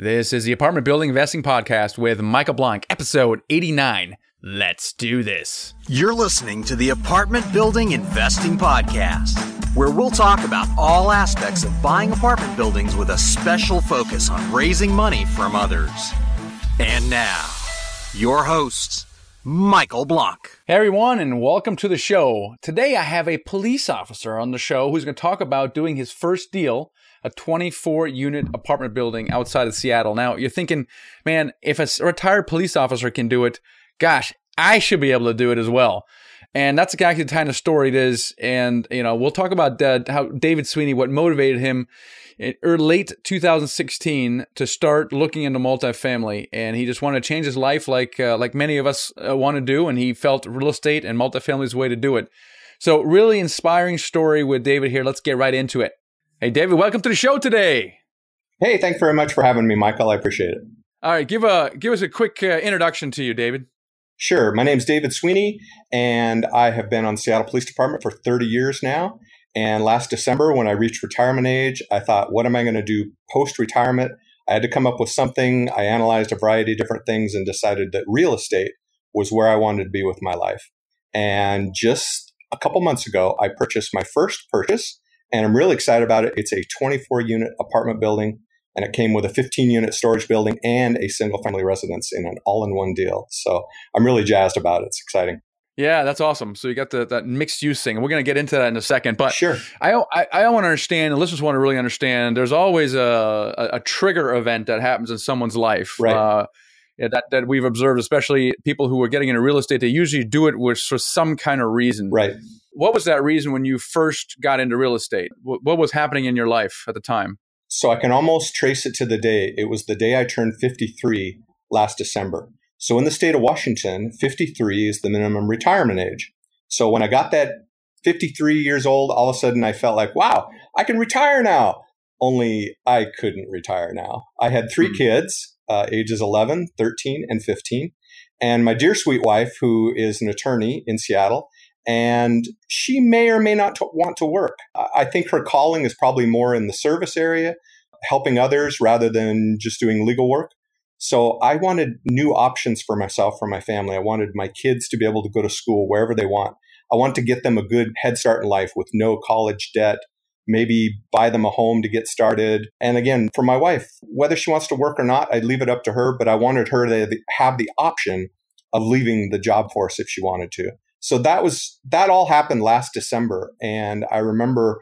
This is the Apartment Building Investing Podcast with Michael Blank, episode 89. Let's do this. You're listening to the Apartment Building Investing Podcast, where we'll talk about all aspects of buying apartment buildings with a special focus on raising money from others. And now, your hosts, Michael Blank. Hey everyone, and welcome to the show. Today I have a police officer on the show who's going to talk about doing his first deal a 24 unit apartment building outside of Seattle. Now, you're thinking, man, if a retired police officer can do it, gosh, I should be able to do it as well. And that's exactly the kind of story it is. And, you know, we'll talk about uh, how David Sweeney, what motivated him in late 2016 to start looking into multifamily. And he just wanted to change his life like, uh, like many of us uh, want to do. And he felt real estate and multifamily is the way to do it. So, really inspiring story with David here. Let's get right into it. Hey, David, welcome to the show today. Hey, thanks very much for having me, Michael. I appreciate it. All right, give a give us a quick uh, introduction to you, David. Sure. My name is David Sweeney, and I have been on the Seattle Police Department for 30 years now. And last December, when I reached retirement age, I thought, what am I going to do post retirement? I had to come up with something. I analyzed a variety of different things and decided that real estate was where I wanted to be with my life. And just a couple months ago, I purchased my first purchase and I'm really excited about it. It's a 24 unit apartment building, and it came with a 15 unit storage building and a single family residence in an all in one deal. So I'm really jazzed about it. It's exciting. Yeah, that's awesome. So you got the, that mixed use thing, and we're going to get into that in a second. But sure, I I, I want to understand, and listeners want to really understand. There's always a, a, a trigger event that happens in someone's life. Right. Uh, yeah, that, that we've observed, especially people who are getting into real estate, they usually do it with for some kind of reason. Right. What was that reason when you first got into real estate? What, what was happening in your life at the time? So I can almost trace it to the day. It was the day I turned 53 last December. So in the state of Washington, 53 is the minimum retirement age. So when I got that 53 years old, all of a sudden I felt like, wow, I can retire now. Only I couldn't retire now. I had three mm. kids uh, ages 11, 13, and 15. And my dear sweet wife, who is an attorney in Seattle, and she may or may not t- want to work. I think her calling is probably more in the service area, helping others rather than just doing legal work. So I wanted new options for myself, for my family. I wanted my kids to be able to go to school wherever they want. I want to get them a good head start in life with no college debt, maybe buy them a home to get started. And again, for my wife, whether she wants to work or not, I'd leave it up to her, but I wanted her to have the option of leaving the job force if she wanted to. So that was, that all happened last December. And I remember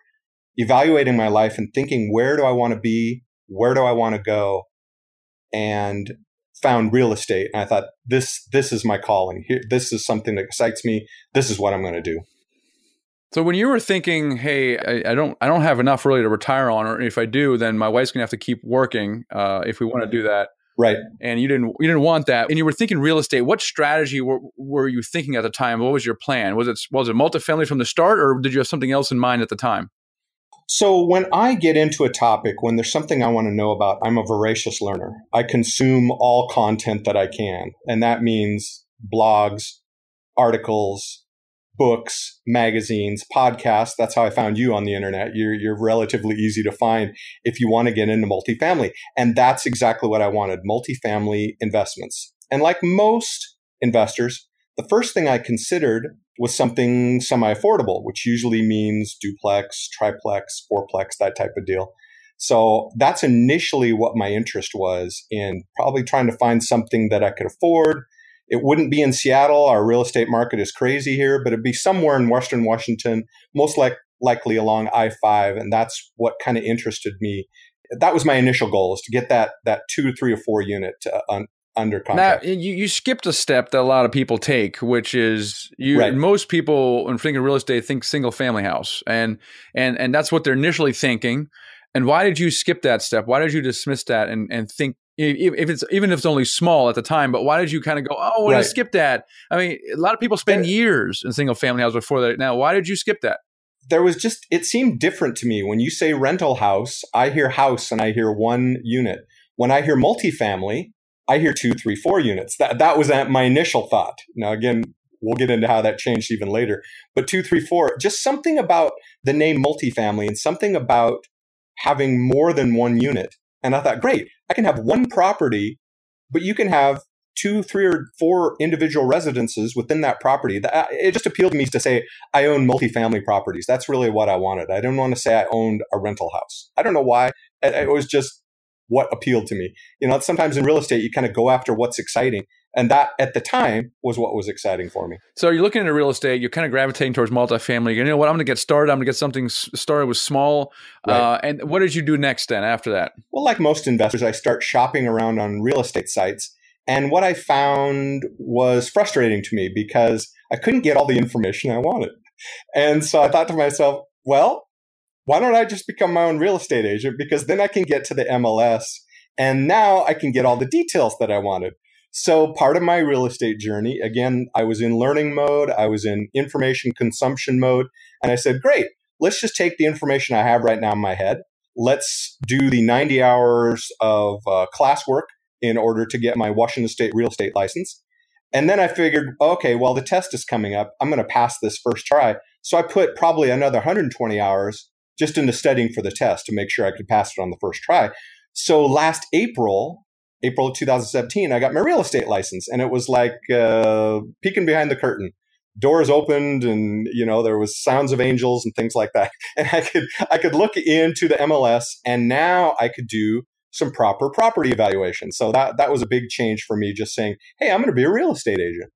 evaluating my life and thinking, where do I want to be? Where do I want to go? And found real estate. And I thought, this, this is my calling. Here, this is something that excites me. This is what I'm going to do. So when you were thinking, "Hey, I, I, don't, I don't have enough really to retire on, or if I do, then my wife's gonna have to keep working uh, if we want to do that." Right. And you didn't, you didn't want that, and you were thinking real estate. What strategy were, were you thinking at the time? What was your plan? Was it was it multifamily from the start, or did you have something else in mind at the time? So when I get into a topic, when there's something I want to know about, I'm a voracious learner. I consume all content that I can, and that means blogs, articles, books, magazines, podcasts. That's how I found you on the internet. You're, you're relatively easy to find if you want to get into multifamily. And that's exactly what I wanted multifamily investments. And like most investors, the first thing I considered was something semi affordable, which usually means duplex, triplex, fourplex, that type of deal. So that's initially what my interest was in probably trying to find something that I could afford it wouldn't be in Seattle. Our real estate market is crazy here, but it'd be somewhere in Western Washington, most like, likely along I 5. And that's what kind of interested me. That was my initial goal is to get that, that two, three, or four unit uh, un, under contract. Now, you, you skipped a step that a lot of people take, which is you. Right. Most people, when thinking real estate, think single family house, and and and that's what they're initially thinking. And why did you skip that step? Why did you dismiss that and and think if it's even if it's only small at the time. But why did you kind of go, oh, we're right. gonna skip that? I mean, a lot of people spend years in single family houses before that. Now, why did you skip that? There was just it seemed different to me when you say rental house. I hear house and I hear one unit. When I hear multifamily, I hear two, three, four units. That that was my initial thought. Now, again, we'll get into how that changed even later. But two, three, four, just something about the name multifamily and something about having more than one unit And I thought, great, I can have one property, but you can have two, three, or four individual residences within that property. Uh, it just appealed to me to say I own multifamily properties. That's really what I wanted. I didn't want to say I owned a rental house. I don't know why. It was just what appealed to me. You know, sometimes in real estate, you kind of go after what's exciting. And that at the time was what was exciting for me. So you're looking into real estate, you're kind of gravitating towards multifamily. You know what? I'm going to get started. I'm going to get something started with small. Right. Uh, and what did you do next then after that? Well, like most investors, I start shopping around on real estate sites. And what I found was frustrating to me because I couldn't get all the information I wanted. And so I thought to myself, well, why don't I just become my own real estate agent? Because then I can get to the MLS and now I can get all the details that I wanted. So part of my real estate journey, again, I was in learning mode, I was in information consumption mode, and I said, great, let's just take the information I have right now in my head. Let's do the 90 hours of uh, classwork in order to get my Washington State real estate license. And then I figured, okay, well, the test is coming up. I'm going to pass this first try. So I put probably another 120 hours just into studying for the test to make sure I could pass it on the first try. So last April, April of 2017, I got my real estate license, and it was like uh, peeking behind the curtain. Doors opened, and you know there was sounds of angels and things like that. And I could I could look into the MLS, and now I could do some proper property evaluation. So that that was a big change for me. Just saying, hey, I'm going to be a real estate agent.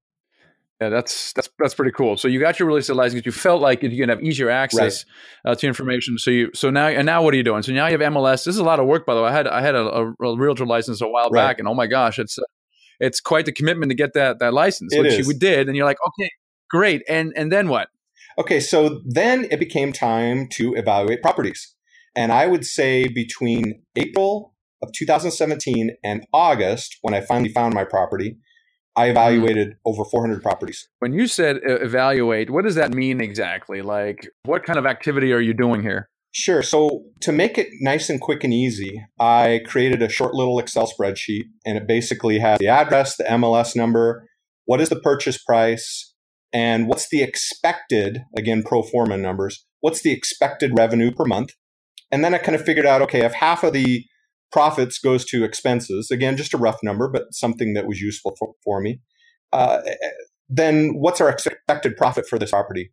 Yeah, that's that's that's pretty cool. So you got your real estate license. You felt like you can have easier access right. uh, to information. So you so now and now what are you doing? So now you have MLS. This is a lot of work, by the way. I had I had a, a, a realtor license a while right. back, and oh my gosh, it's uh, it's quite the commitment to get that that license, it which is. we did. And you're like, okay, great. And and then what? Okay, so then it became time to evaluate properties, and I would say between April of 2017 and August, when I finally found my property, I mm-hmm. evaluated over 400 properties. When you said evaluate, what does that mean exactly? Like, what kind of activity are you doing here? Sure. So, to make it nice and quick and easy, I created a short little Excel spreadsheet, and it basically has the address, the MLS number, what is the purchase price, and what's the expected, again, pro forma numbers, what's the expected revenue per month. And then I kind of figured out okay, if half of the profits goes to expenses. Again, just a rough number, but something that was useful for, for me. Uh, then what's our expected profit for this property?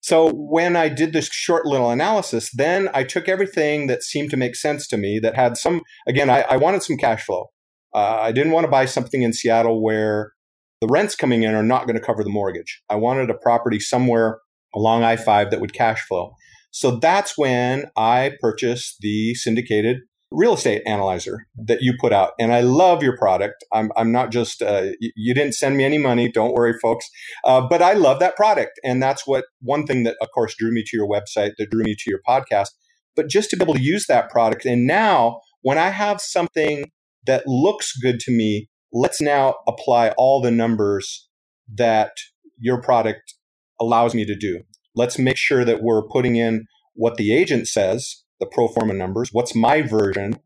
So when I did this short little analysis, then I took everything that seemed to make sense to me that had some, again, I, I wanted some cash flow. Uh, I didn't want to buy something in Seattle where the rents coming in are not going to cover the mortgage. I wanted a property somewhere along I 5 that would cash flow. So that's when I purchased the syndicated real estate analyzer that you put out. And I love your product. I'm, I'm not just, uh, you didn't send me any money. Don't worry, folks. Uh, but I love that product. And that's what one thing that, of course, drew me to your website, that drew me to your podcast. But just to be able to use that product. And now, when I have something that looks good to me, let's now apply all the numbers that your product allows me to do. Let's make sure that we're putting in what the agent says the pro forma numbers, what's my version,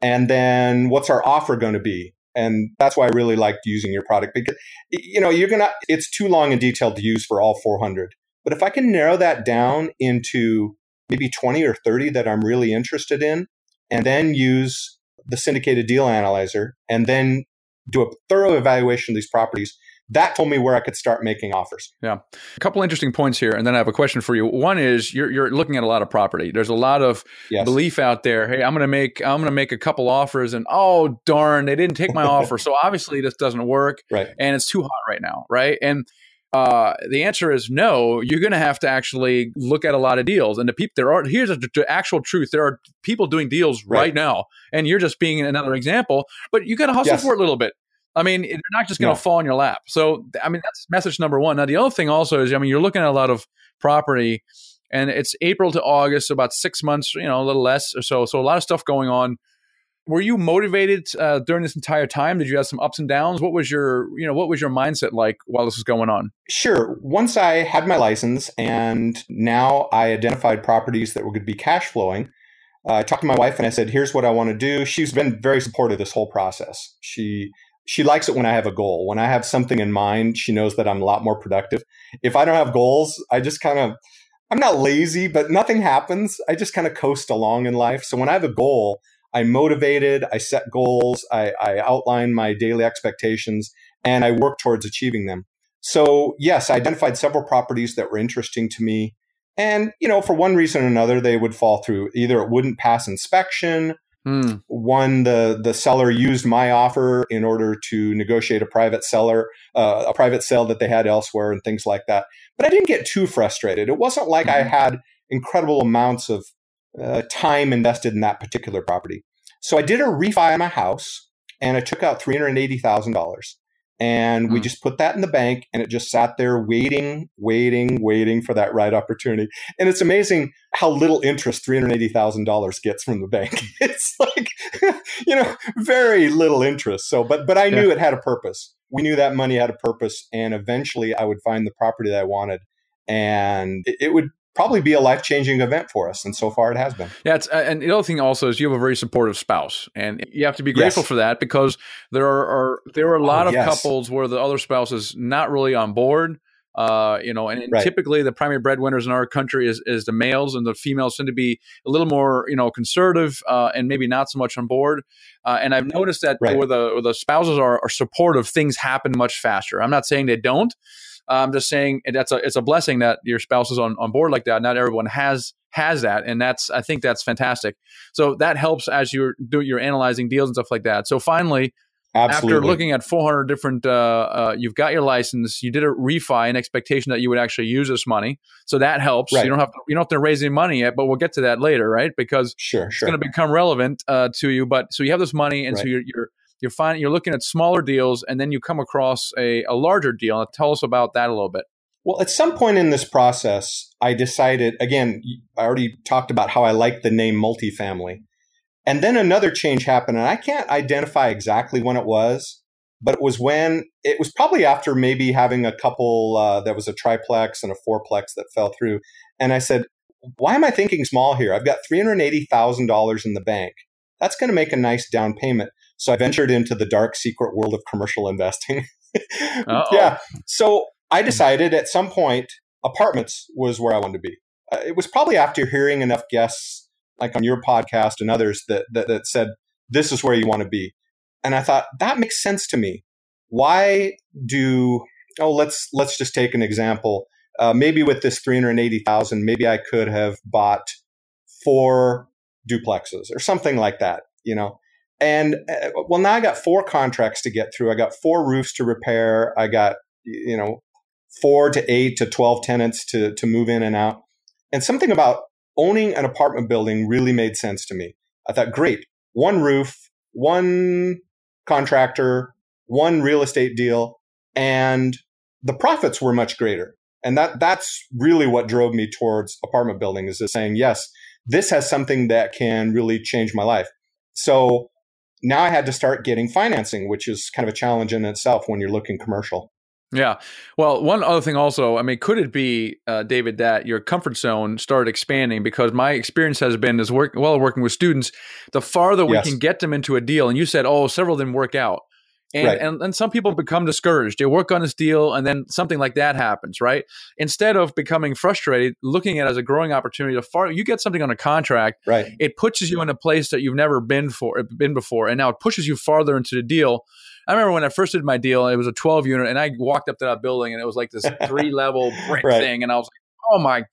and then what's our offer going to be. And that's why I really liked using your product because, you know, you're to, it's too long and detailed to use for all 400. But if I can narrow that down into maybe 20 or 30 that I'm really interested in, and then use the syndicated deal analyzer and then do a thorough evaluation of these properties, that told me where I could start making offers. Yeah. A couple interesting points here. And then I have a question for you. One is you're, you're looking at a lot of property. There's a lot of yes. belief out there. Hey, I'm going to make, I'm going to make a couple offers and oh, darn, they didn't take my offer. So obviously this doesn't work. Right. And it's too hot right now. Right. And, uh, the answer is no. You're going to have to actually look at a lot of deals, and the people there are. Here's the actual truth: there are people doing deals right, right now, and you're just being another example. But you got to hustle yes. for it a little bit. I mean, they're not just going to no. fall in your lap. So, I mean, that's message number one. Now, the other thing also is, I mean, you're looking at a lot of property, and it's April to August, so about six months, you know, a little less or so. So, a lot of stuff going on. Were you motivated uh, during this entire time? Did you have some ups and downs? What was your, you know, what was your mindset like while this was going on? Sure. Once I had my license, and now I identified properties that were going to be cash flowing. Uh, I talked to my wife and I said, "Here's what I want to do." She's been very supportive this whole process. She she likes it when I have a goal. When I have something in mind, she knows that I'm a lot more productive. If I don't have goals, I just kind of I'm not lazy, but nothing happens. I just kind of coast along in life. So when I have a goal, I'm motivated, I set goals, I, I outlined my daily expectations, and I work towards achieving them. So, yes, I identified several properties that were interesting to me. And, you know, for one reason or another, they would fall through. Either it wouldn't pass inspection, Mm. One, the the seller used my offer in order to negotiate a private seller, uh, a private sale that they had elsewhere, and things like that. But I didn't get too frustrated. It wasn't like mm-hmm. I had incredible amounts of uh, time invested in that particular property. So I did a refi on my house, and I took out three hundred eighty thousand dollars and we mm. just put that in the bank and it just sat there waiting waiting waiting for that right opportunity and it's amazing how little interest $380000 gets from the bank it's like you know very little interest so but but i knew yeah. it had a purpose we knew that money had a purpose and eventually i would find the property that i wanted and it, it would probably be a life changing event for us. And so far it has been. Yeah. It's, uh, and the other thing also is you have a very supportive spouse and you have to be grateful yes. for that because there are, are, there are a lot oh, of yes. couples where the other spouse is not really on board. Uh, you know, and, and right. typically the primary breadwinners in our country is, is the males, and the females tend to be a little more, you know, conservative uh, and maybe not so much on board. Uh, and I've noticed that right. where the where the spouses are, are supportive, things happen much faster. I'm not saying they don't, I'm just saying that's a it's a blessing that your spouse is on, on board like that. Not everyone has has that, and that's I think that's fantastic. So that helps as you're do you're analyzing deals and stuff like that. So finally, Absolutely. after looking at 400 different, uh, uh, you've got your license. You did a refi in expectation that you would actually use this money, so that helps. Right. You don't have to, you don't have to raise any money yet, but we'll get to that later, right? Because sure, it's sure. going to become relevant uh, to you. But so you have this money, and right. so you're, you're you're finding you're looking at smaller deals and then you come across a, a larger deal. Tell us about that a little bit. Well, at some point in this process, I decided again, I already talked about how I like the name multifamily. And then another change happened, and I can't identify exactly when it was, but it was when it was probably after maybe having a couple, uh, there was a triplex and a fourplex that fell through. And I said, why am I thinking small here? I've got $380,000 in the bank. That's going to make a nice down payment. So I ventured into the dark secret world of commercial investing. yeah. So I decided at some point apartments was where I wanted to be. Uh, it was probably after hearing enough guests like on your podcast and others that, that, that said this is where you want to be. And I thought that makes sense to me. Why do oh let's let's just take an example. Uh, maybe with this 380,000 maybe I could have bought four duplexes or something like that, you know. And uh, well, now I got four contracts to get through. I got four roofs to repair. I got, you know, four to eight to 12 tenants to, to move in and out. And something about owning an apartment building really made sense to me. I thought, great, one roof, one contractor, one real estate deal, and the profits were much greater. And that that's really what drove me towards apartment building is just saying, yes, this has something that can really change my life. So now I had to start getting financing, which is kind of a challenge in itself when you're looking commercial. Yeah. Well, one other thing also, I mean, could it be, uh, David, that your comfort zone started expanding? Because my experience has been, as work, well, working with students, the farther we yes. can get them into a deal, and you said, oh, several of them work out. And, right. and and some people become discouraged. They work on this deal, and then something like that happens, right? Instead of becoming frustrated, looking at it as a growing opportunity, to far you get something on a contract, right? It pushes you in a place that you've never been for been before, and now it pushes you farther into the deal. I remember when I first did my deal, it was a 12 unit, and I walked up to that building, and it was like this three level brick right. thing, and I was like, oh my gosh,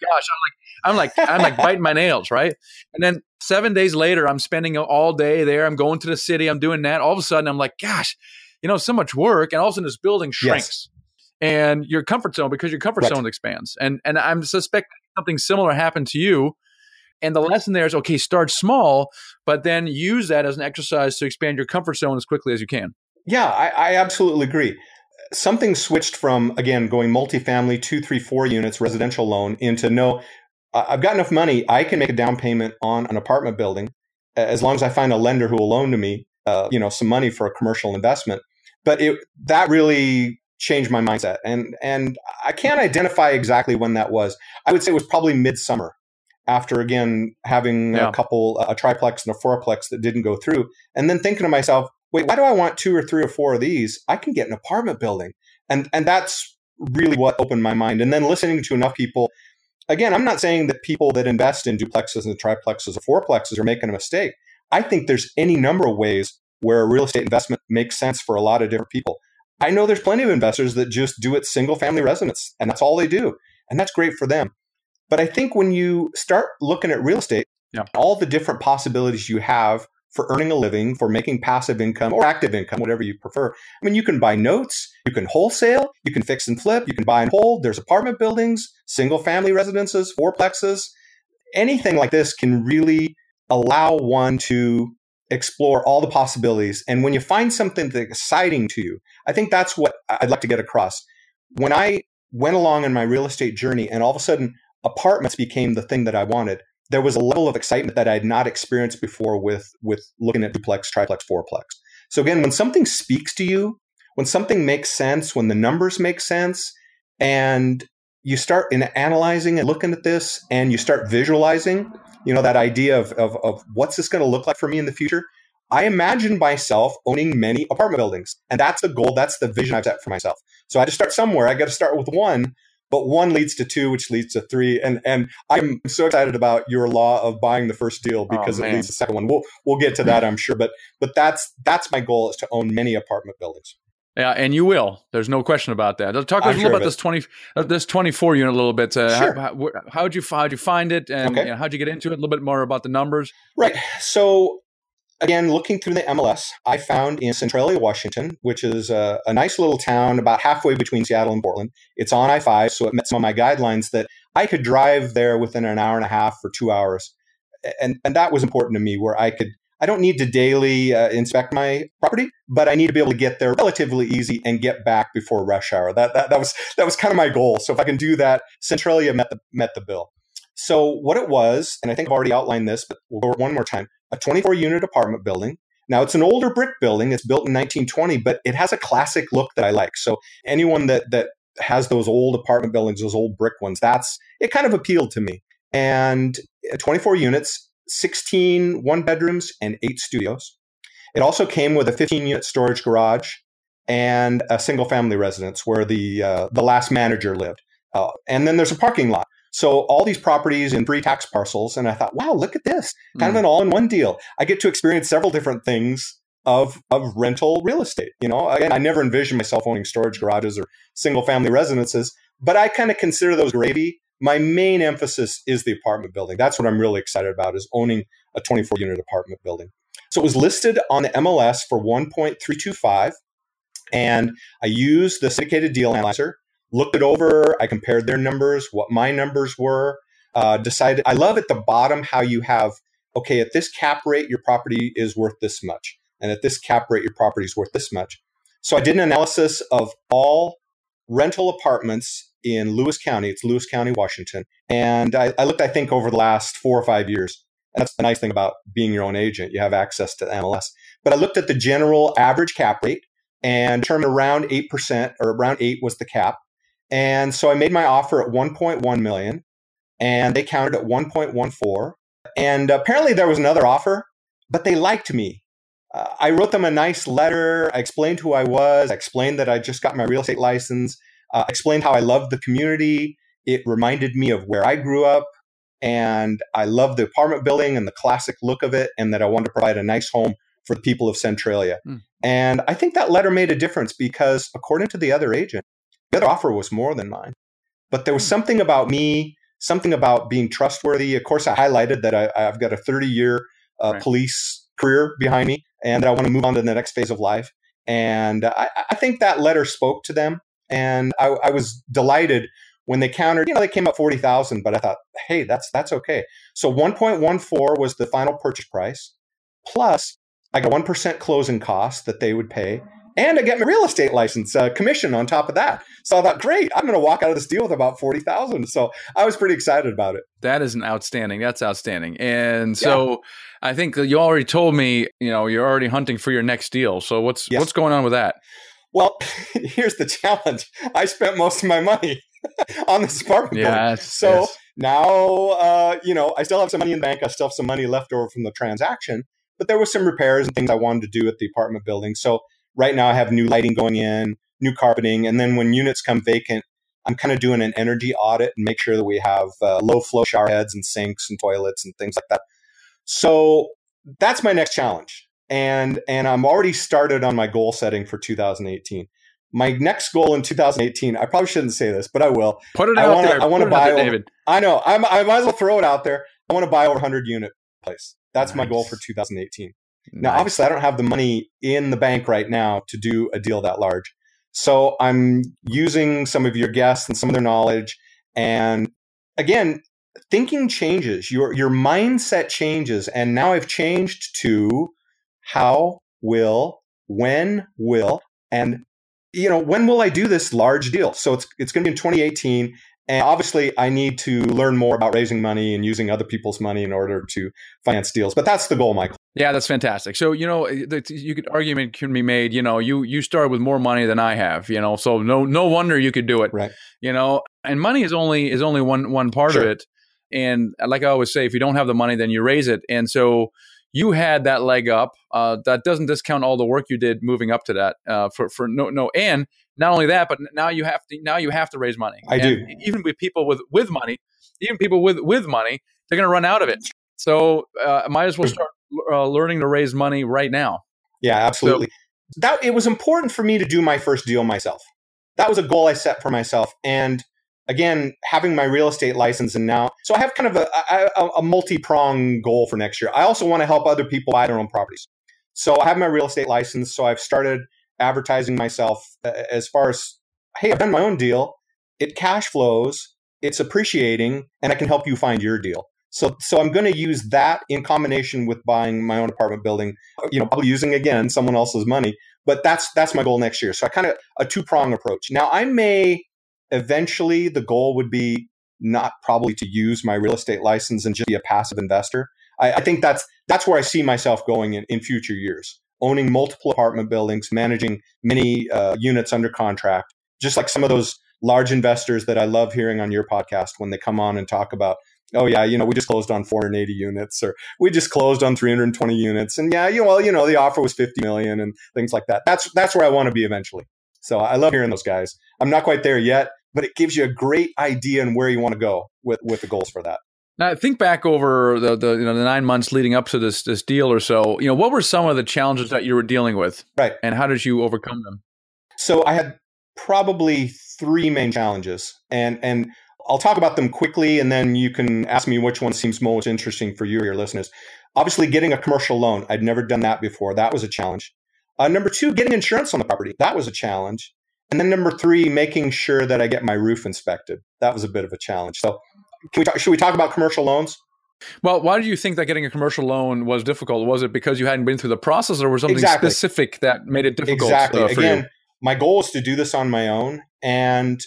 I'm like, I'm like, I'm like biting my nails, right? And then seven days later, I'm spending all day there. I'm going to the city. I'm doing that. All of a sudden, I'm like, gosh you know, so much work, and all of a sudden this building shrinks. Yes. And your comfort zone, because your comfort right. zone expands, and and I'm suspecting something similar happened to you. And the lesson there is okay, start small, but then use that as an exercise to expand your comfort zone as quickly as you can. Yeah, I, I absolutely agree. Something switched from again going multifamily, two, three, four units, residential loan into no. I've got enough money. I can make a down payment on an apartment building as long as I find a lender who will loan to me, uh, you know, some money for a commercial investment but it that really changed my mindset and and I can't identify exactly when that was. I would say it was probably midsummer after again having yeah. a couple a triplex and a fourplex that didn't go through and then thinking to myself, wait, why do I want two or three or four of these? I can get an apartment building. And and that's really what opened my mind. And then listening to enough people again, I'm not saying that people that invest in duplexes and triplexes or fourplexes are making a mistake. I think there's any number of ways where a real estate investment makes sense for a lot of different people. I know there's plenty of investors that just do it single family residence and that's all they do. And that's great for them. But I think when you start looking at real estate, yeah. all the different possibilities you have for earning a living, for making passive income or active income, whatever you prefer. I mean, you can buy notes, you can wholesale, you can fix and flip, you can buy and hold. There's apartment buildings, single family residences, fourplexes. Anything like this can really allow one to explore all the possibilities. And when you find something that's exciting to you, I think that's what I'd like to get across. When I went along in my real estate journey and all of a sudden apartments became the thing that I wanted, there was a level of excitement that I had not experienced before with with looking at duplex, triplex, fourplex. So again, when something speaks to you, when something makes sense, when the numbers make sense, and you start in analyzing and looking at this, and you start visualizing, you know, that idea of of, of what's this going to look like for me in the future. I imagine myself owning many apartment buildings, and that's the goal. That's the vision I've set for myself. So I just start somewhere. I got to start with one, but one leads to two, which leads to three. And and I'm so excited about your law of buying the first deal oh, because oh, it leads to the second one. We'll we'll get to that, I'm sure. But but that's that's my goal is to own many apartment buildings. Yeah, and you will. There's no question about that. Talk to us a little about this twenty, uh, this twenty four unit a little bit. Uh, sure. How, how, would you how'd you find it, and okay. you know, how'd you get into it? A little bit more about the numbers. Right. So again, looking through the MLS, I found in Centralia, Washington, which is a, a, nice little town about halfway between Seattle and Portland. It's on I 5, so it met some of my guidelines that I could drive there within an hour and a half or two hours. And, and that was important to me, where I could. I don't need to daily uh, inspect my property, but I need to be able to get there relatively easy and get back before rush hour. That, that, that was that was kind of my goal. So if I can do that, Centralia met the met the bill. So what it was, and I think I've already outlined this, but we'll go one more time a 24 unit apartment building. Now it's an older brick building. It's built in 1920, but it has a classic look that I like. So anyone that that has those old apartment buildings, those old brick ones, that's it kind of appealed to me. And uh, 24 units, 16 one bedrooms and eight studios. It also came with a 15 unit storage garage and a single family residence where the uh, the last manager lived. Uh, and then there's a parking lot. So all these properties in three tax parcels, and I thought, wow, look at this, kind mm. of an all-in-one deal. I get to experience several different things of of rental real estate. You know, again, I never envisioned myself owning storage garages or single-family residences, but I kind of consider those gravy. My main emphasis is the apartment building. That's what I'm really excited about is owning a 24-unit apartment building. So it was listed on the MLS for 1.325, and I used the syndicated deal analyzer looked it over. I compared their numbers, what my numbers were, uh, decided. I love at the bottom how you have, okay, at this cap rate, your property is worth this much. And at this cap rate, your property is worth this much. So I did an analysis of all rental apartments in Lewis County. It's Lewis County, Washington. And I, I looked, I think, over the last four or five years. And that's the nice thing about being your own agent. You have access to MLS. But I looked at the general average cap rate and determined around 8% or around 8 was the cap. And so I made my offer at 1.1 million and they counted at 1.14. And apparently there was another offer, but they liked me. Uh, I wrote them a nice letter. I explained who I was. I explained that I just got my real estate license. Uh, explained how I loved the community. It reminded me of where I grew up. And I love the apartment building and the classic look of it, and that I wanted to provide a nice home for the people of Centralia. Mm. And I think that letter made a difference because, according to the other agent, the other offer was more than mine. But there was hmm. something about me, something about being trustworthy. Of course, I highlighted that I, have got a 30 year uh, right. police career behind me and that I want to move on to the next phase of life. And I, I think that letter spoke to them. And I, I was delighted when they countered, you know, they came up 40,000, but I thought, hey, that's, that's okay. So 1.14 was the final purchase price. Plus I got 1% closing costs that they would pay and I get my real estate license uh, commission on top of that. So I thought, great, I'm going to walk out of this deal with about forty thousand. So I was pretty excited about it. That is an outstanding. That's outstanding. And so yeah. I think you already told me, you know, you're already hunting for your next deal. So what's yes. what's going on with that? Well, here's the challenge. I spent most of my money on this apartment. Yes, so yes. now, uh, you know, I still have some money in the bank. I still have some money left over from the transaction, but there was some repairs and things I wanted to do at the apartment building. So right now I have new lighting going in, new carpeting, and then when units come vacant, I'm kind of doing an energy audit and make sure that we have uh, low flow shower heads and sinks and toilets and things like that. So that's my next challenge. And and I'm already started on my goal setting for 2018. My next goal in 2018, I probably shouldn't say this, but I will. Put it I out wanna, there. I want to Put it out buy. there, Over, David. I know. I'm, I might as well throw it out there. I want to buy over 100 unit place. That's my goal for 2018. Now, obviously, I don't have the money in the bank right now to do a deal that large. So I'm using some of your guests and some of their knowledge. And again, thinking changes. Your your mindset changes. And now I've changed to how will, when will, and you know, when will I do this large deal? So it's it's going to be in 2018. And obviously, I need to learn more about raising money and using other people's money in order to finance deals. But that's the goal, Michael. Yeah, that's fantastic. So you know, eh, that you could argument can be made. You know, you you started with more money than I have. You know, so no no wonder you could do it. Right. You know, and money is only is only one one part of it. And like I always say, if you don't have the money, then you raise it. And so you had that leg up. Uh, that doesn't discount all the work you did moving up to that. Uh, for for no no and not only that, but now you have to now you have to raise money. I And do. Even with people with with money, even people with with money, they're going to run out of it. So uh, might as well start uh, learning to raise money right now. Yeah, absolutely. that it was important for me to do my first deal myself. That was a goal I set for myself. And again, having my real estate license and now, so I have kind of a, a, a multi-pronged goal for next year. I also want to help other people buy their own properties. So I have my real estate license. So I've started advertising myself uh, as far as, hey, I've done my own deal. It cash flows, it's appreciating, and I can help you find your deal. So, so I'm going to use that in combination with buying my own apartment building. You know, probably using again someone else's money, but that's that's my goal next year. So I kind of a two prong approach. Now I may eventually the goal would be not probably to use my real estate license and just be a passive investor. I, I think that's that's where I see myself going in, in future years, owning multiple apartment buildings, managing many uh, units under contract, just like some of those large investors that I love hearing on your podcast when they come on and talk about, oh yeah, you know, we just closed on 480 units, or we just closed on 320 units, and yeah, you well, you know, the offer was 50 million and things like that. That's that's where I want to be eventually. So I love hearing those guys. I'm not quite there yet, but it gives you a great idea and where you want to go with with the goals for that. Now, think back over the, the you know the nine months leading up to this this deal or so. You know, what were some of the challenges that you were dealing with, Right. and how did you overcome them? So I had probably three main challenges, and and I'll talk about them quickly, and then you can ask me which one seems most interesting for you or your listeners. Obviously, getting a commercial loan, I'd never done that before. That was a challenge. Uh, number two, getting insurance on the property, that was a challenge. And then number three, making sure that I get my roof inspected. That was a bit of a challenge. So, can we talk, should we talk about commercial loans? Well, why do you think that getting a commercial loan was difficult? Was it because you hadn't been through the process, or was something Exactly. specific that made it difficult exactly. uh, Again, you? my goal is to do this on my own, and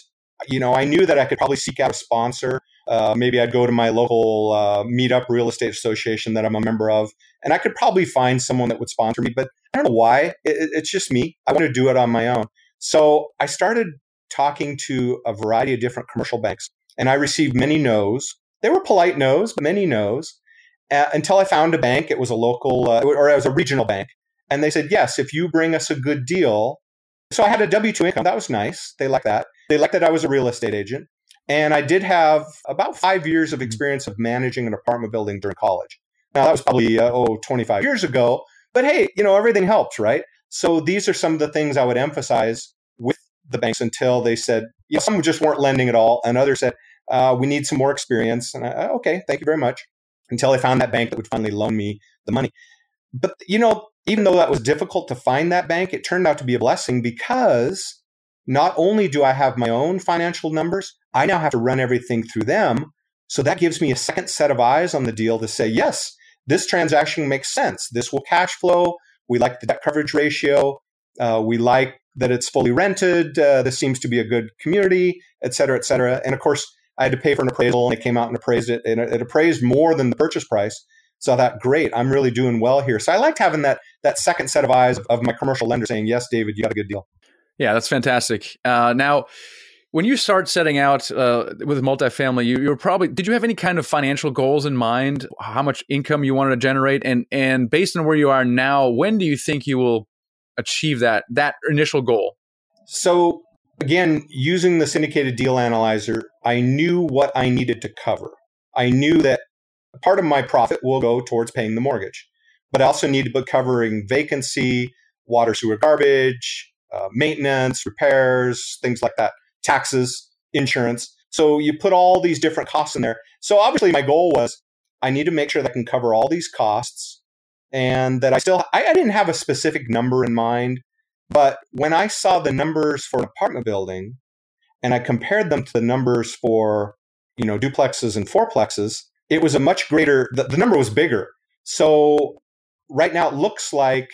you know, I knew that I could probably seek out a sponsor. Uh, maybe I'd go to my local uh, meetup real estate association that I'm a member of, and I could probably find someone that would sponsor me. But I don't know why. It, it- it's just me. I want to do it on my own. So I started talking to a variety of different commercial banks, and I received many no's. They were polite no's, but many no's. Uh, until I found a bank. It was a local, uh, or it was a regional bank, and they said, "Yes, if you bring us a good deal." So I had a W two income. That was nice. They liked that. They liked that I was a real estate agent, and I did have about five years of experience of managing an apartment building during college. Now that was probably uh, oh 25 years ago, but hey, you know everything helps, right? So these are some of the things I would emphasize with the banks until they said, you know, some just weren't lending at all, and others said, uh, we need some more experience. And I, okay, thank you very much. Until I found that bank that would finally loan me the money. But you know, even though that was difficult to find that bank, it turned out to be a blessing because not only do I have my own financial numbers, I now have to run everything through them. So that gives me a second set of eyes on the deal to say, yes, this transaction makes sense. This will cash flow. We like the debt coverage ratio. Uh, we like that it's fully rented. Uh, this seems to be a good community, et cetera, et cetera. And of course, I had to pay for an appraisal, and they came out and appraised it, and it, it appraised more than the purchase price. So I thought, great, I'm really doing well here. So I liked having that that second set of eyes of, of my commercial lender saying, yes, David, you got a good deal. Yeah, that's fantastic. Uh, now, when you start setting out uh, with multifamily, you, you're probably did you have any kind of financial goals in mind? How much income you wanted to generate, and and based on where you are now, when do you think you will achieve that that initial goal? So again, using the syndicated deal analyzer, I knew what I needed to cover. I knew that part of my profit will go towards paying the mortgage. but I also need to be covering vacancy, water, sewer, garbage, uh, maintenance, repairs, things like that, taxes, insurance. So you put all these different costs in there. So obviously, my goal was I need to make sure that I can cover all these costs and that I still, I, I didn't have a specific number in mind. But when I saw the numbers for an apartment building and I compared them to the numbers for, you know, duplexes and fourplexes, it was a much greater, the, the number was bigger. So right now it looks like,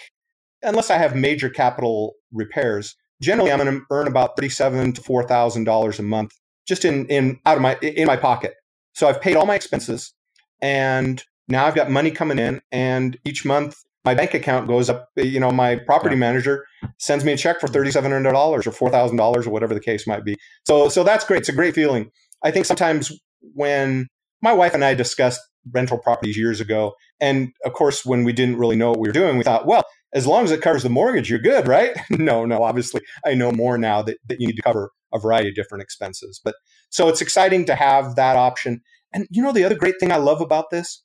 unless I have major capital repairs, generally I'm going to earn about thirty-seven to four thousand dollars a month just in in out of my in my pocket. So I've paid all my expenses, and now I've got money coming in, and each month my bank account goes up. You know, my property manager sends me a check for thirty-seven hundred dollars or four thousand dollars or whatever the case might be. So so that's great. It's a great feeling. I think sometimes when my wife and I discussed rental properties years ago, and of course when we didn't really know what we were doing, we thought, well, as long as it covers the mortgage, you're good, right? no, no. Obviously, I know more now that, that you need to cover a variety of different expenses. But so it's exciting to have that option. And you know, the other great thing I love about this,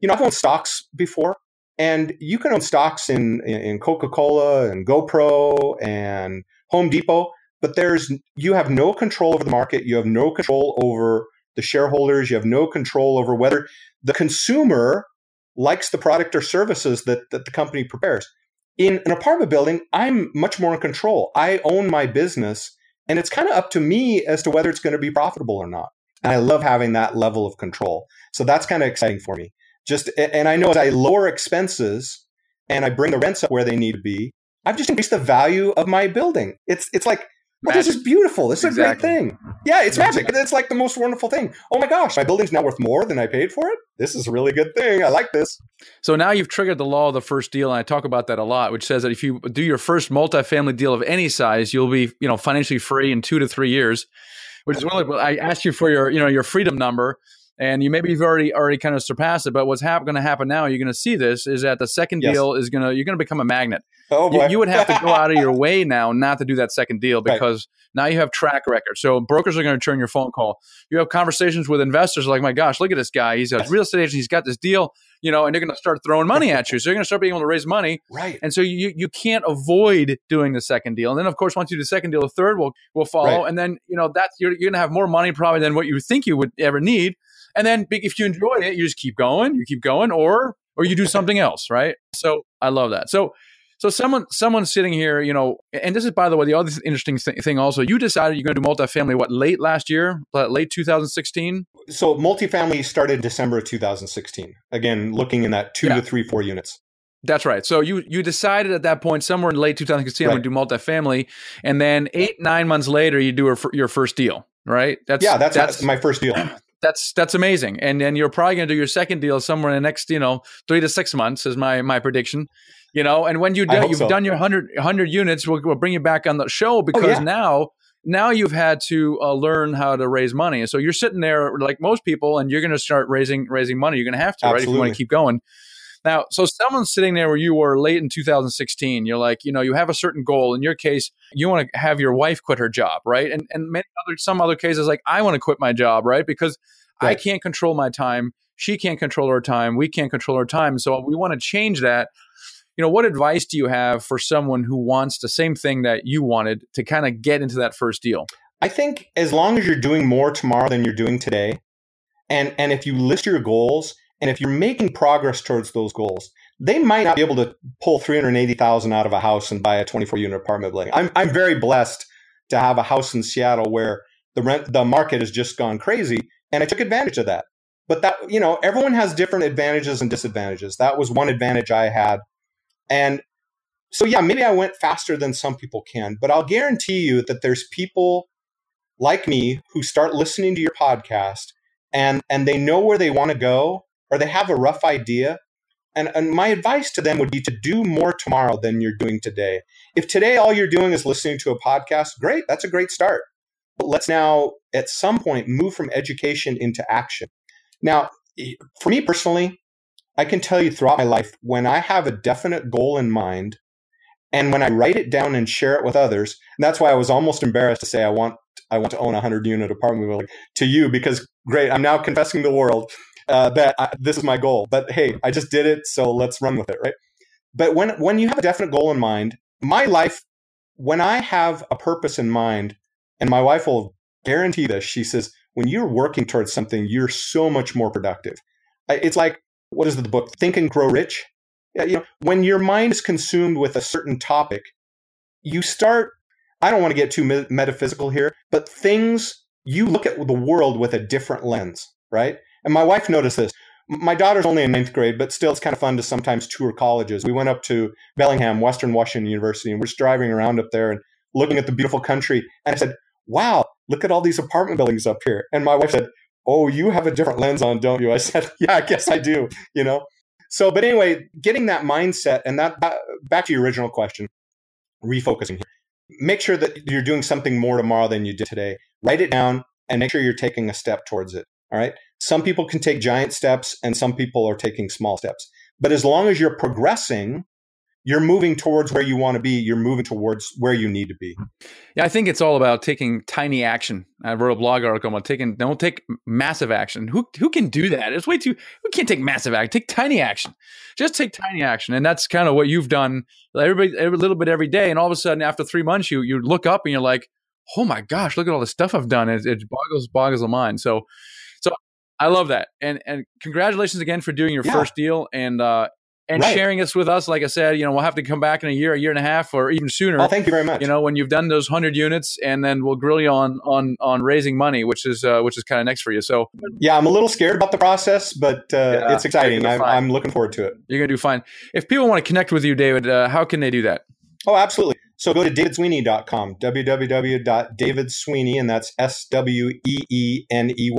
you know, I've owned stocks before, and you can own stocks in in Coca Cola and GoPro and Home Depot, but there's you have no control over the market. You have no control over the shareholders. You have no control over whether the consumer likes the product or services that, that the company prepares in an apartment building, I'm much more in control. I own my business, and it's kind of up to me as to whether it's going to be profitable or not. And I love having that level of control. So that's kind of exciting for me. Just and I know as I lower expenses and I bring the rents up where they need to be, I've just increased the value of my building. It's it's like well, this is beautiful. This is exactly. a great thing. Yeah, it's magic. It's like the most wonderful thing. Oh my gosh, my building's now worth more than I paid for it. This is a really good thing. I like this. So now you've triggered the law of the first deal, and I talk about that a lot, which says that if you do your first multifamily deal of any size, you'll be, you know, financially free in two to three years. Which is really, I asked you for your, you know, your freedom number and you maybe you've already already kind of surpassed it. But what's hap- going to happen now? You're going to see this is that the second yes. deal is going to you're going to become a magnet. Oh boy. You, you, would have to go out of your way now not to do that second deal because right. now you have track record. So brokers are going to turn your phone call. You have conversations with investors like, my gosh, look at this guy. He's a real estate agent. He's got this deal, you know, and they're going to start throwing money at you. So you're going to start being able to raise money. Right. And so you you can't avoid doing the second deal. And then of course once you do the second deal, the third will will follow. Right. And then you know that's you're, you're going to have more money probably than what you think you would ever need. And then if you enjoy it, you just keep going, you keep going, or or you do something else, right? So I love that. So so someone someone's sitting here, you know, and this is by the way the other interesting th- thing. Also, you decided you're going to do multifamily what late last year, late 2016. So multifamily started December of 2016. Again, looking in that two yeah. to three, four units. That's right. So you you decided at that point, somewhere in late 2016, right. I'm going to do multifamily, and then eight nine months later, you do your first deal, right? That's yeah, that's, that's my first deal. That's that's amazing. And then you're probably going to do your second deal somewhere in the next, you know, three to six months is my my prediction. You know, and when you do, you've so. done your 100, 100 units, we'll, we'll bring you back on the show oh, because oh, yeah. now now you've had to uh, learn how to raise money. So you're sitting there like most people, and you're going to start raising raising money. You're going to have to, Absolutely. right, if you want to keep going. Now, so someone's sitting there where you were late in 2016. You're like, you know, you have a certain goal. In your case, you want to have your wife quit her job, right? And and many other some other cases, like I want to quit my job, right? Because right. I can't control my time. She can't control her time. We can't control her time. So we want to change that. You know, what advice do you have for someone who wants the same thing that you wanted to kind of get into that first deal? I think as long as you're doing more tomorrow than you're doing today, and and if you list your goals and if you're making progress towards those goals, they might not be able to pull 380,000 out of a house and buy a 24 unit apartment building. I'm I'm very blessed to have a house in Seattle where the rent the market has just gone crazy and I took advantage of that. But that, you know, everyone has different advantages and disadvantages. That was one advantage I had. And so, yeah, maybe I went faster than some people can, but I'll guarantee you that there's people like me who start listening to your podcast and, and they know where they want to go or they have a rough idea. And, and my advice to them would be to do more tomorrow than you're doing today. If today all you're doing is listening to a podcast, great, that's a great start. But let's now, at some point, move from education into action. Now, for me personally, I can tell you throughout my life, when I have a definite goal in mind, and when I write it down and share it with others, that's why I was almost embarrassed to say I want I want to own a hundred unit apartment building to you because great, I'm now confessing the world. Uh, that I, this is my goal. But hey, I just did it, so let's run with it, right? But when when you have a definite goal in mind, my life, when I have a purpose in mind, and my wife will guarantee this, she says, when you're working towards something, you're so much more productive. It's like what is the book? Think and Grow Rich. You know, when your mind is consumed with a certain topic, you start. I don't want to get too metaphysical here, but things you look at the world with a different lens, right? And my wife noticed this. My daughter's only in ninth grade, but still, it's kind of fun to sometimes tour colleges. We went up to Bellingham, Western Washington University, and we're just driving around up there and looking at the beautiful country. And I said, "Wow, look at all these apartment buildings up here." And my wife said, "Oh, you have a different lens on, don't you?" I said, "Yeah, I guess I do." You know. So, but anyway, getting that mindset and that back to your original question, refocusing here. Make sure that you're doing something more tomorrow than you did today. Write it down and make sure you're taking a step towards it. All right. Some people can take giant steps and some people are taking small steps. But as long as you're progressing, you're moving towards where you want to be. You're moving towards where you need to be. Yeah, I think it's all about taking tiny action. I wrote a blog article about taking don't take massive action. Who who can do that? It's way too. Who can't take massive action? Take tiny action. Just take tiny action, and that's kind of what you've done. Everybody, every little bit every day, and all of a sudden, after three months, you you look up and you're like, oh my gosh, look at all the stuff I've done. It, it boggles boggles the mind. So I love that, and and congratulations again for doing your yeah. first deal and uh, and right. sharing this with us. Like I said, you know, we'll have to come back in a year, a year and a half, or even sooner. Oh, thank you very much. You know, when you've done those hundred units, and then we'll grill you on on on raising money, which is uh, which is kind of next for you. So yeah, I'm a little scared about the process, but uh, yeah, it's exciting. I'm, I'm, looking forward to it. You're gonna do fine. If people want to connect with you, David, uh, how can they do that? Oh, absolutely. So go to davidsweeney.com, www.davidsweeney, and that's S W E E N E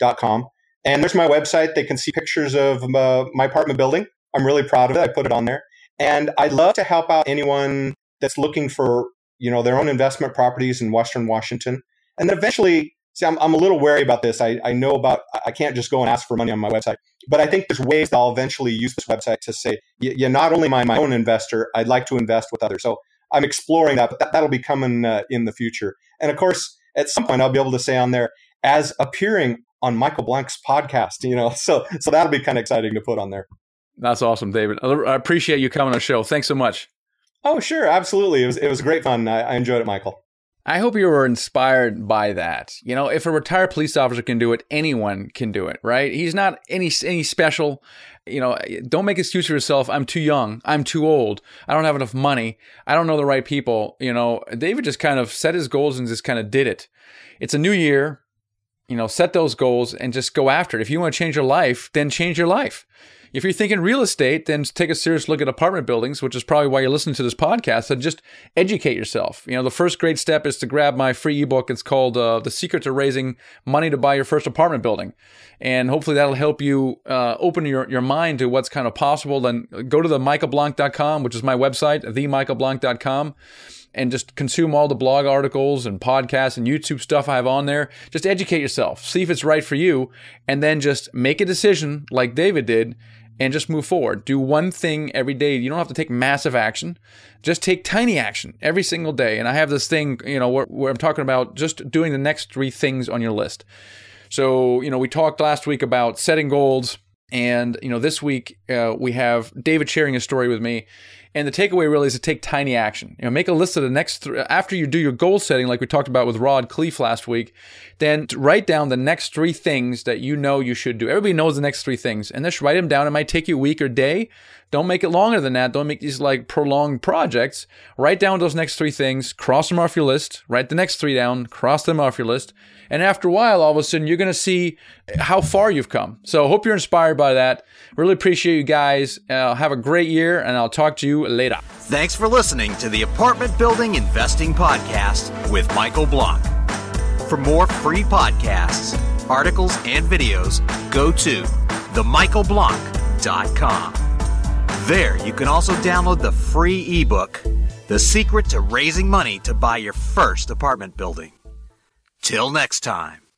Y.com. And there's my website. They can see pictures of uh, my apartment building. I'm really proud of it. I put it on there. And I'd love to help out anyone that's looking for, you know, their own investment properties in Western Washington. And then eventually, see, I'm, I'm a little wary about this. I, I know about, I can't just go and ask for money on my website, but I think there's ways that I'll eventually use this website to say, yeah, not only am I my own investor, I'd like to invest with others. So I'm exploring that, but that, that'll be coming uh, in the future. And of course, at some point, I'll be able to say on there as appearing on Michael Blank's podcast. You know, so so that'll be kind of exciting to put on there. That's awesome, David. I appreciate you coming on the show. Thanks so much. Oh, sure, absolutely. It was it was great fun. I, I enjoyed it, Michael. I hope you were inspired by that. You know, if a retired police officer can do it, anyone can do it, right? He's not any any special. You know, don't make excuse for yourself. I'm too young. I'm too old. I don't have enough money. I don't know the right people. You know, David just kind of set his goals and just kind of did it. It's a new year. You know, set those goals and just go after it. If you want to change your life, then change your life. If you're thinking real estate, then take a serious look at apartment buildings, which is probably why you're listening to this podcast, and just educate yourself. You know, the first great step is to grab my free ebook. It's called uh, The Secret to Raising Money to Buy Your First Apartment Building. And hopefully that'll help you uh, open your, your mind to what's kind of possible. Then go to the michaelblank.com, which is my website, themichaelblank.com and just consume all the blog articles and podcasts and YouTube stuff I have on there. Just educate yourself, see if it's right for you, and then just make a decision like David did and just move forward. Do one thing every day. You don't have to take massive action. Just take tiny action every single day. And I have this thing, you know, where, where I'm talking about just doing the next three things on your list. So, you know, we talked last week about setting goals. And, you know, this week uh, we have David sharing a story with me. And the takeaway really is to take tiny action. You know, make a list of the next th- after you do your goal setting, like we talked about with Rod Khleif last week. Then write down the next three things that you know you should do. Everybody knows the next three things, and just write them down. It might take you a week or day. Don't make it longer than that. Don't make these like prolonged projects. Write down those next three things. Cross them off your list. Write the next three down. Cross them off your list. And after a while, all of a sudden, you're going to see how far you've come. So hope you're inspired by that. Really appreciate you guys. Uh, have a great year, and I'll talk to you later. Thanks for listening to the Apartment Building Investing Podcast with Michael Blank. For more free podcasts, articles, and videos, go to themichaelblank.com. There, you can also download the free ebook, The Secret to Raising Money to Buy Your First Apartment Building. Till next time.